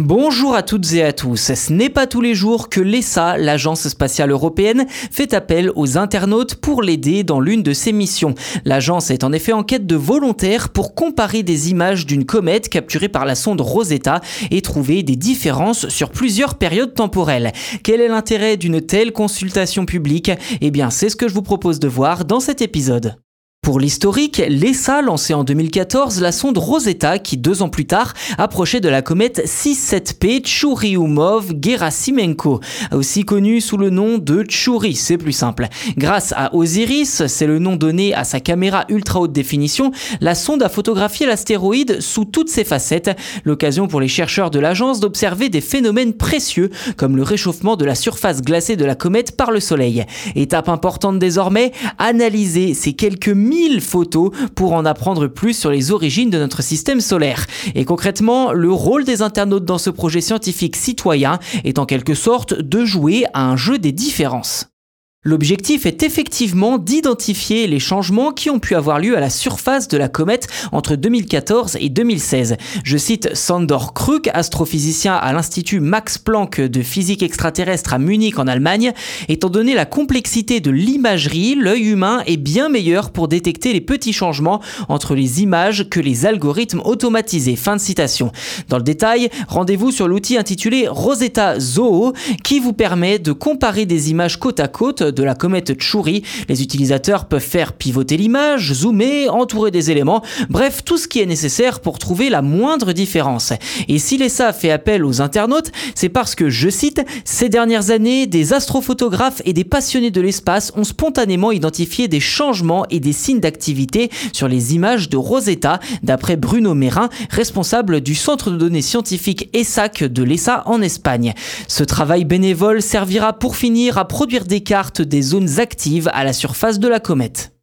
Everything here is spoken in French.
Bonjour à toutes et à tous. Ce n'est pas tous les jours que l'ESA, l'Agence spatiale européenne, fait appel aux internautes pour l'aider dans l'une de ses missions. L'agence est en effet en quête de volontaires pour comparer des images d'une comète capturée par la sonde Rosetta et trouver des différences sur plusieurs périodes temporelles. Quel est l'intérêt d'une telle consultation publique? Eh bien, c'est ce que je vous propose de voir dans cet épisode. Pour l'historique, l'ESA lançait en 2014 la sonde Rosetta qui, deux ans plus tard, approchait de la comète 67P Churyumov-Gerasimenko, aussi connue sous le nom de Chury, c'est plus simple. Grâce à Osiris, c'est le nom donné à sa caméra ultra haute définition, la sonde a photographié l'astéroïde sous toutes ses facettes, l'occasion pour les chercheurs de l'agence d'observer des phénomènes précieux comme le réchauffement de la surface glacée de la comète par le Soleil. Étape importante désormais, analyser ces quelques 1000 photos pour en apprendre plus sur les origines de notre système solaire. Et concrètement, le rôle des internautes dans ce projet scientifique citoyen est en quelque sorte de jouer à un jeu des différences. L'objectif est effectivement d'identifier les changements qui ont pu avoir lieu à la surface de la comète entre 2014 et 2016. Je cite Sandor Krug, astrophysicien à l'Institut Max Planck de physique extraterrestre à Munich en Allemagne. Étant donné la complexité de l'imagerie, l'œil humain est bien meilleur pour détecter les petits changements entre les images que les algorithmes automatisés. Fin de citation. Dans le détail, rendez-vous sur l'outil intitulé Rosetta Zoho qui vous permet de comparer des images côte à côte de la comète Chury. Les utilisateurs peuvent faire pivoter l'image, zoomer, entourer des éléments, bref, tout ce qui est nécessaire pour trouver la moindre différence. Et si l'ESA fait appel aux internautes, c'est parce que, je cite, ces dernières années, des astrophotographes et des passionnés de l'espace ont spontanément identifié des changements et des signes d'activité sur les images de Rosetta, d'après Bruno Mérin, responsable du centre de données scientifiques ESAC de l'ESA en Espagne. Ce travail bénévole servira pour finir à produire des cartes des zones actives à la surface de la comète.